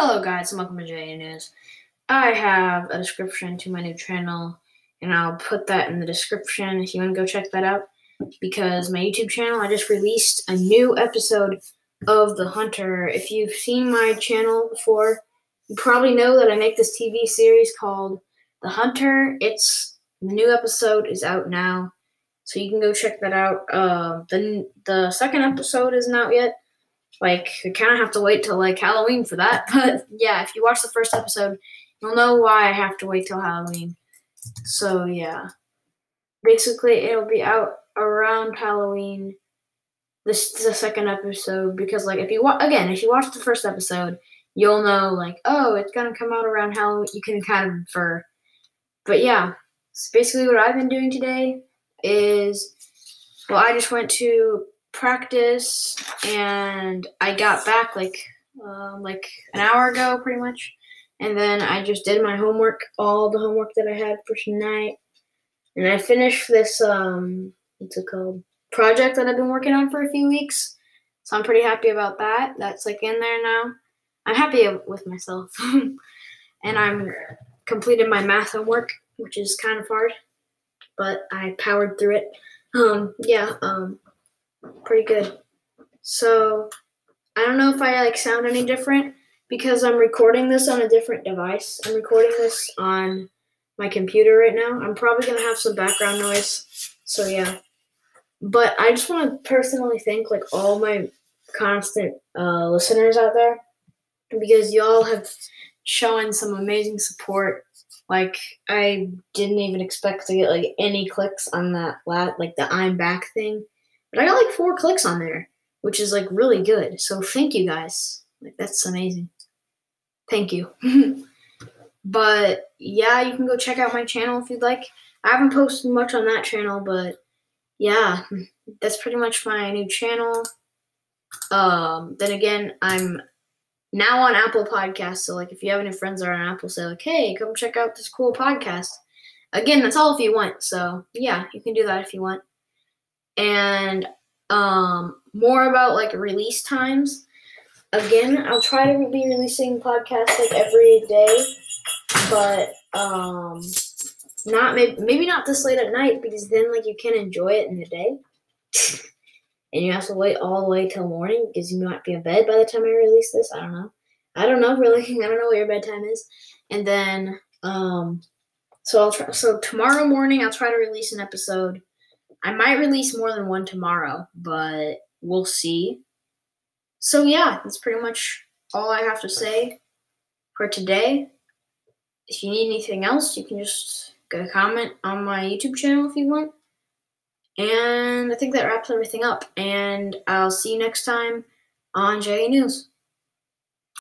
Hello, guys, and welcome to JA News. I have a description to my new channel, and I'll put that in the description if you want to go check that out. Because my YouTube channel, I just released a new episode of The Hunter. If you've seen my channel before, you probably know that I make this TV series called The Hunter. It's the new episode is out now, so you can go check that out. Uh, the the second episode isn't out yet like you kind of have to wait till like Halloween for that. But yeah, if you watch the first episode, you'll know why I have to wait till Halloween. So yeah, basically it'll be out around Halloween. This is the second episode because like if you watch again if you watch the first episode, you'll know like oh it's gonna come out around Halloween. You can kind of infer. But yeah, so basically what I've been doing today is well I just went to practice and I got back like uh, like an hour ago pretty much. And then I just did my homework all the homework that I had for tonight. And I finished this um what's it called project that I've been working on for a few weeks. So I'm pretty happy about that. That's like in there now. I'm happy with myself. And I'm completed my math homework which is kind of hard but I powered through it. Um yeah um pretty good. So I don't know if I like sound any different because I'm recording this on a different device. I'm recording this on my computer right now. I'm probably gonna have some background noise. So yeah. But I just want to personally thank like all my constant uh, listeners out there because y'all have shown some amazing support. Like I didn't even expect to get like any clicks on that lat like the I'm back thing. But I got like four clicks on there, which is like really good. So thank you guys. Like that's amazing. Thank you. but yeah, you can go check out my channel if you'd like. I haven't posted much on that channel, but yeah, that's pretty much my new channel. Um, then again, I'm now on Apple Podcasts. So like if you have any friends that are on Apple, say like, hey, come check out this cool podcast. Again, that's all if you want. So yeah, you can do that if you want and um, more about like release times. Again, I'll try to be releasing podcasts like every day, but um, not maybe, maybe not this late at night because then like you can enjoy it in the day. and you have to wait all the way till morning because you might be in bed by the time I release this. I don't know. I don't know really. I don't know what your bedtime is. And then um so I'll try so tomorrow morning I'll try to release an episode I might release more than one tomorrow, but we'll see. So, yeah, that's pretty much all I have to say for today. If you need anything else, you can just get a comment on my YouTube channel if you want. And I think that wraps everything up. And I'll see you next time on JA News.